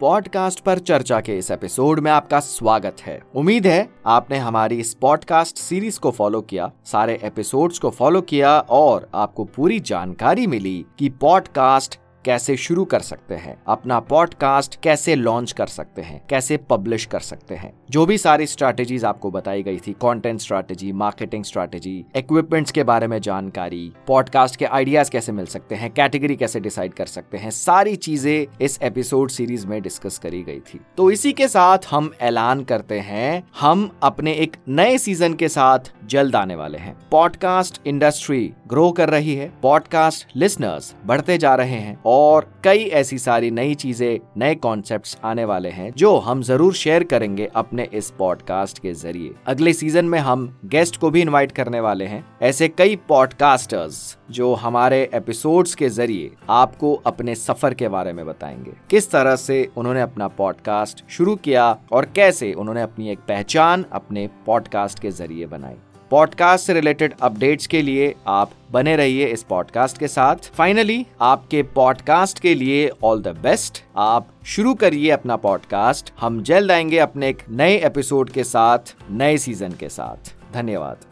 Podcast पर चर्चा के इस एपिसोड में आपका स्वागत है। उम्मीद है आपने हमारी इस पॉडकास्ट सीरीज़ को फॉलो किया, सारे एपिसोड्स को फॉलो किया और आपको पूरी जानकारी मिली कि पॉडकास्ट कैसे शुरू कर सकते हैं, अपना पॉडकास्ट कैसे लॉन्च कर सकते हैं, कैसे पब्लिश कर सकते हैं। जो भी सारी स्ट्रैटेजीज आपको बताई गई थी content strategy marketing strategy equipments के बारे में जानकारी पॉडकास्ट के आइडियाज़ कैसे मिल सकते हैं कैटेगरी कैसे डिसाइड कर सकते हैं, सारी चीज़ें इस एपिसोड सीरीज़ में डिस्कस करी गई थी। तो इसी के साथ हम ऐलान करते हैं, हम अपने एक नए सीज़न के साथ जल्द आने वाले हैं। पॉडकास्ट इंडस्ट्री ग्रो कर रही है। पॉडकास्ट लिसनर्स बढ़ते जा रहे हैं और कई ऐसी सारी नई चीज़ें, नए कॉन्सेप्ट्स आने वाले हैं जो हम ज़रूर शेयर करेंगे अपने इस पॉडकास्ट के ज़रिए। अगले सीज़न में हम गेस्ट को भी इनवाइट करने वाले हैं। ऐसे कई पॉडकास्टर्स जो हमारे एपिसोड्स के ज़रिए आपको अपने सफ़र के बारे में बताएँगे। किस तरह से उन्होंने अपना पॉडकास्ट शुरू किया और कैसे उन्होंने अपनी एक पहचान अपने पॉडकास्ट के ज़रिए बनाई। पॉडकास्ट से रिलेटेड अपडेट्स के लिए आप बने रहिए इस पॉडकास्ट के साथ। फाइनली आपके पॉडकास्ट के लिए ऑल द बेस्ट आप शुरू करिए अपना पॉडकास्ट हम जल्द आएँगे अपने एक नए एपिसोड के साथ, नए सीज़न के साथ। धन्यवाद।